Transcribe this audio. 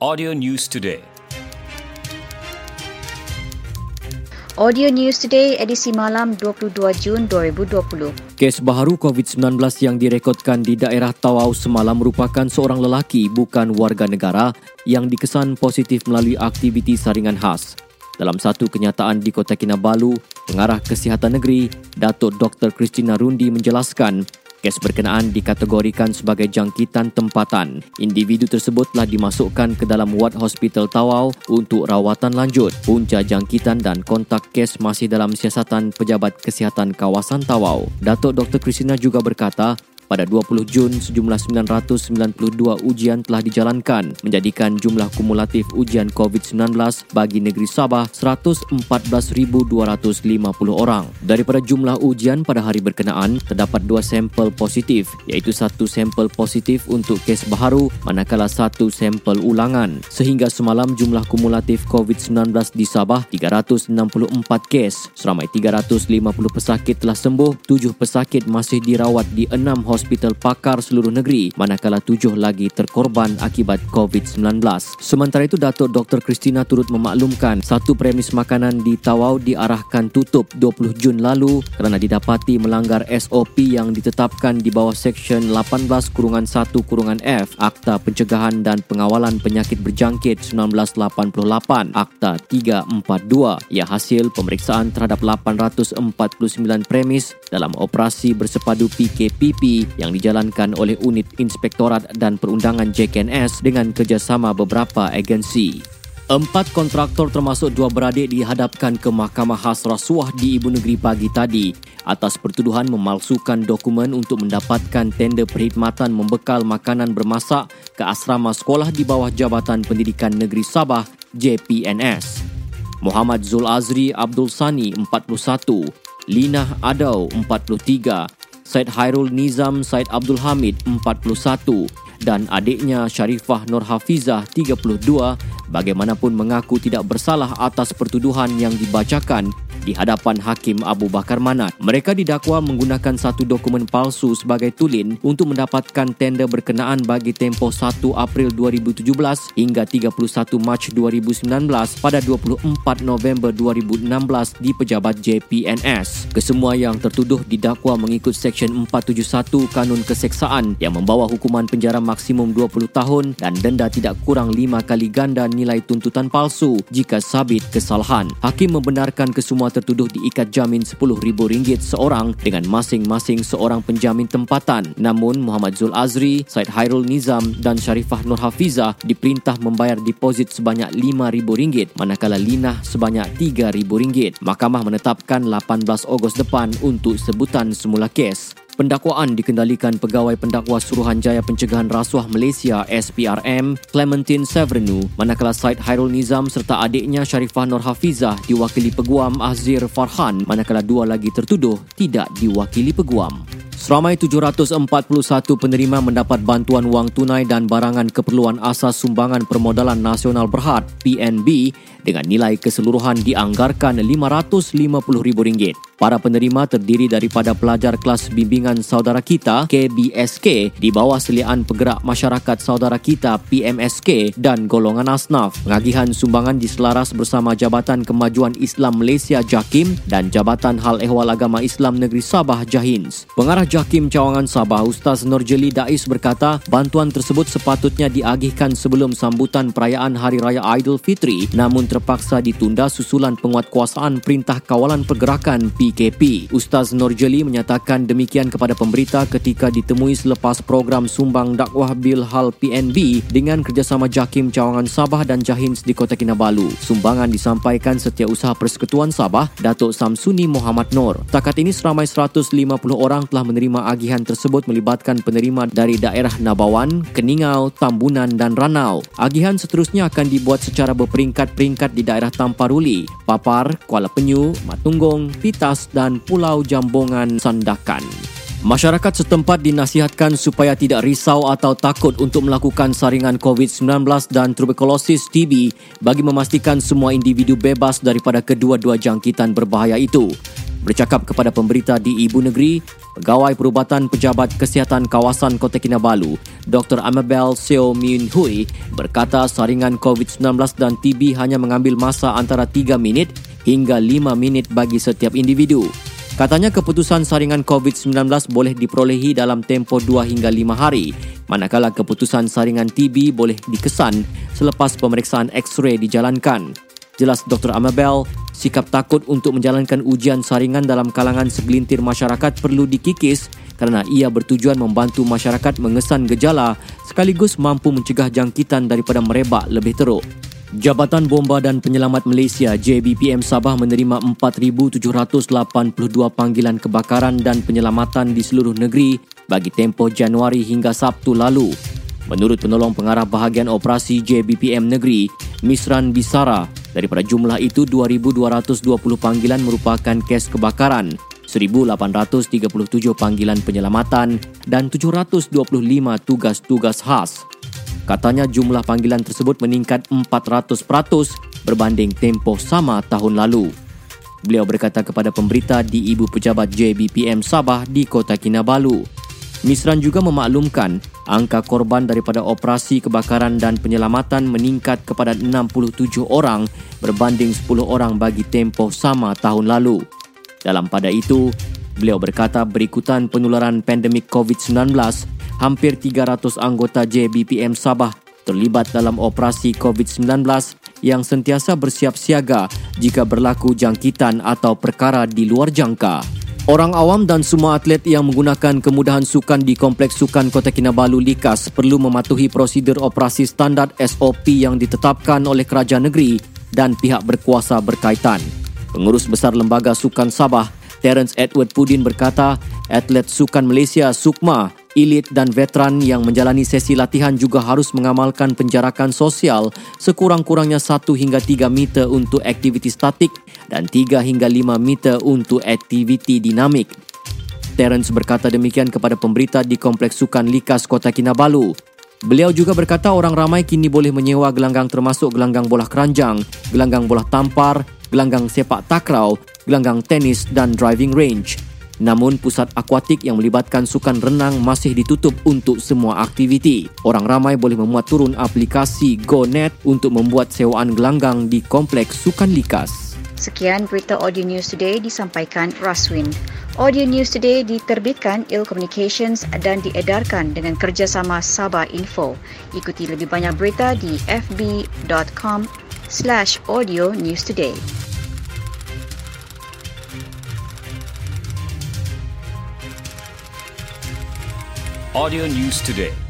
Audio News Today. Audio News Today, edisi malam 22 Jun 2020. Kes baharu COVID-19 yang direkodkan di daerah Tawau semalam merupakan seorang lelaki bukan warga negara yang dikesan positif melalui aktiviti saringan khas. Dalam satu kenyataan di Kota Kinabalu, Pengarah Kesihatan Negeri, Datuk Dr. Christina Rundi menjelaskan Kes berkenaan dikategorikan sebagai jangkitan tempatan. Individu tersebut telah dimasukkan ke dalam ward hospital Tawau untuk rawatan lanjut. Punca jangkitan dan kontak kes masih dalam siasatan Pejabat Kesihatan Kawasan Tawau. Datuk Dr. Kristina juga berkata, pada 20 Jun, sejumlah 992 ujian telah dijalankan menjadikan jumlah kumulatif ujian COVID-19 bagi negeri Sabah 114,250 orang. Daripada jumlah ujian pada hari berkenaan, terdapat dua sampel positif iaitu satu sampel positif untuk kes baharu manakala satu sampel ulangan. Sehingga semalam jumlah kumulatif COVID-19 di Sabah 364 kes. Seramai 350 pesakit telah sembuh, 7 pesakit masih dirawat di 6 hospital hospital pakar seluruh negeri manakala tujuh lagi terkorban akibat COVID-19. Sementara itu, Datuk Dr. Christina turut memaklumkan satu premis makanan di Tawau diarahkan tutup 20 Jun lalu kerana didapati melanggar SOP yang ditetapkan di bawah Seksyen 18 Kurungan 1 Kurungan F Akta Pencegahan dan Pengawalan Penyakit Berjangkit 1988 Akta 342 ia hasil pemeriksaan terhadap 849 premis dalam operasi bersepadu PKPP yang dijalankan oleh Unit Inspektorat dan Perundangan JKNS dengan kerjasama beberapa agensi. Empat kontraktor termasuk dua beradik dihadapkan ke Mahkamah Khas Rasuah di Ibu Negeri pagi tadi atas pertuduhan memalsukan dokumen untuk mendapatkan tender perkhidmatan membekal makanan bermasak ke asrama sekolah di bawah Jabatan Pendidikan Negeri Sabah JPNS. Muhammad Zul Azri Abdul Sani 41, Lina Adau 43, Said Hairul Nizam Said Abdul Hamid 41 dan adiknya Sharifah Nur Hafizah 32 bagaimanapun mengaku tidak bersalah atas pertuduhan yang dibacakan di hadapan Hakim Abu Bakar Manat. Mereka didakwa menggunakan satu dokumen palsu sebagai tulin untuk mendapatkan tender berkenaan bagi tempoh 1 April 2017 hingga 31 Mac 2019 pada 24 November 2016 di pejabat JPNS. Kesemua yang tertuduh didakwa mengikut Seksyen 471 Kanun Keseksaan yang membawa hukuman penjara maksimum 20 tahun dan denda tidak kurang 5 kali ganda nilai tuntutan palsu jika sabit kesalahan. Hakim membenarkan kesemua tertuduh diikat jamin RM10,000 seorang dengan masing-masing seorang penjamin tempatan. Namun Muhammad Zul Azri, Said Hairul Nizam dan Sharifah Nur Hafizah diperintah membayar deposit sebanyak RM5,000 manakala Linah sebanyak RM3,000. Mahkamah menetapkan 18 Ogos depan untuk sebutan semula kes. Pendakwaan dikendalikan Pegawai Pendakwa Suruhanjaya Pencegahan Rasuah Malaysia SPRM Clementine Severinu manakala Said Hairul Nizam serta adiknya Sharifah Nur Hafizah diwakili Peguam Azir Farhan manakala dua lagi tertuduh tidak diwakili Peguam. Seramai 741 penerima mendapat bantuan wang tunai dan barangan keperluan asas sumbangan permodalan nasional berhad PNB dengan nilai keseluruhan dianggarkan RM550,000. Para penerima terdiri daripada pelajar kelas bimbingan saudara kita KBSK di bawah seliaan penggerak masyarakat saudara kita PMSK dan golongan asnaf. Pengagihan sumbangan diselaras bersama Jabatan Kemajuan Islam Malaysia JAKIM dan Jabatan Hal Ehwal Agama Islam Negeri Sabah JAHINS. Pengarah JAKIM Cawangan Sabah Ustaz Nurjeli Dais berkata, bantuan tersebut sepatutnya diagihkan sebelum sambutan perayaan Hari Raya Aidilfitri namun terpaksa ditunda susulan penguatkuasaan Perintah Kawalan Pergerakan PKP. Ustaz Norjeli menyatakan demikian kepada pemberita ketika ditemui selepas program sumbang dakwah bil hal PNB dengan kerjasama JAKIM Cawangan Sabah dan Jahins di Kota Kinabalu. Sumbangan disampaikan Setiausaha Persekutuan Sabah, Datuk Samsuni Muhammad Nur. Takat ini seramai 150 orang telah menerima agihan tersebut melibatkan penerima dari daerah Nabawan, Keningau, Tambunan dan Ranau. Agihan seterusnya akan dibuat secara berperingkat-peringkat di daerah Tamparuli, Papar, Kuala Penyu, Matunggung, Pitas, dan Pulau Jambongan Sandakan. Masyarakat setempat dinasihatkan supaya tidak risau atau takut untuk melakukan saringan COVID-19 dan tuberkulosis TB bagi memastikan semua individu bebas daripada kedua-dua jangkitan berbahaya itu. Bercakap kepada pemberita di Ibu Negeri, Pegawai Perubatan Pejabat Kesihatan Kawasan Kota Kinabalu, Dr. Amabel Seo Min Hui, berkata saringan COVID-19 dan TB hanya mengambil masa antara 3 minit hingga 5 minit bagi setiap individu. Katanya keputusan saringan COVID-19 boleh diperolehi dalam tempoh 2 hingga 5 hari, manakala keputusan saringan TB boleh dikesan selepas pemeriksaan X-ray dijalankan. Jelas Dr. Amabel, sikap takut untuk menjalankan ujian saringan dalam kalangan segelintir masyarakat perlu dikikis kerana ia bertujuan membantu masyarakat mengesan gejala sekaligus mampu mencegah jangkitan daripada merebak lebih teruk. Jabatan Bomba dan Penyelamat Malaysia JBPM Sabah menerima 4,782 panggilan kebakaran dan penyelamatan di seluruh negeri bagi tempoh Januari hingga Sabtu lalu. Menurut penolong pengarah bahagian operasi JBPM Negeri, Misran Bisara, daripada jumlah itu 2,220 panggilan merupakan kes kebakaran, 1,837 panggilan penyelamatan dan 725 tugas-tugas khas. Katanya jumlah panggilan tersebut meningkat 400% berbanding tempoh sama tahun lalu. Beliau berkata kepada pemberita di Ibu Pejabat JBPM Sabah di Kota Kinabalu. Misran juga memaklumkan angka korban daripada operasi kebakaran dan penyelamatan meningkat kepada 67 orang berbanding 10 orang bagi tempoh sama tahun lalu. Dalam pada itu, beliau berkata berikutan penularan pandemik COVID-19, hampir 300 anggota JBPM Sabah terlibat dalam operasi COVID-19 yang sentiasa bersiap siaga jika berlaku jangkitan atau perkara di luar jangka. Orang awam dan semua atlet yang menggunakan kemudahan sukan di Kompleks Sukan Kota Kinabalu Likas perlu mematuhi prosedur operasi standard SOP yang ditetapkan oleh kerajaan negeri dan pihak berkuasa berkaitan. Pengurus Besar Lembaga Sukan Sabah, Terence Edward Pudin berkata, atlet sukan Malaysia Sukma elit dan veteran yang menjalani sesi latihan juga harus mengamalkan penjarakan sosial sekurang-kurangnya 1 hingga 3 meter untuk aktiviti statik dan 3 hingga 5 meter untuk aktiviti dinamik. Terence berkata demikian kepada pemberita di Kompleks Sukan Likas Kota Kinabalu. Beliau juga berkata orang ramai kini boleh menyewa gelanggang termasuk gelanggang bola keranjang, gelanggang bola tampar, gelanggang sepak takraw, gelanggang tenis dan driving range. Namun pusat akuatik yang melibatkan sukan renang masih ditutup untuk semua aktiviti. Orang ramai boleh memuat turun aplikasi GoNet untuk membuat sewaan gelanggang di Kompleks Sukan Likas. Sekian berita Audio News Today disampaikan Raswin. Audio News Today diterbitkan Il Communications dan diedarkan dengan kerjasama Sabah Info. Ikuti lebih banyak berita di fb.com slash audio news today. Audio News Today.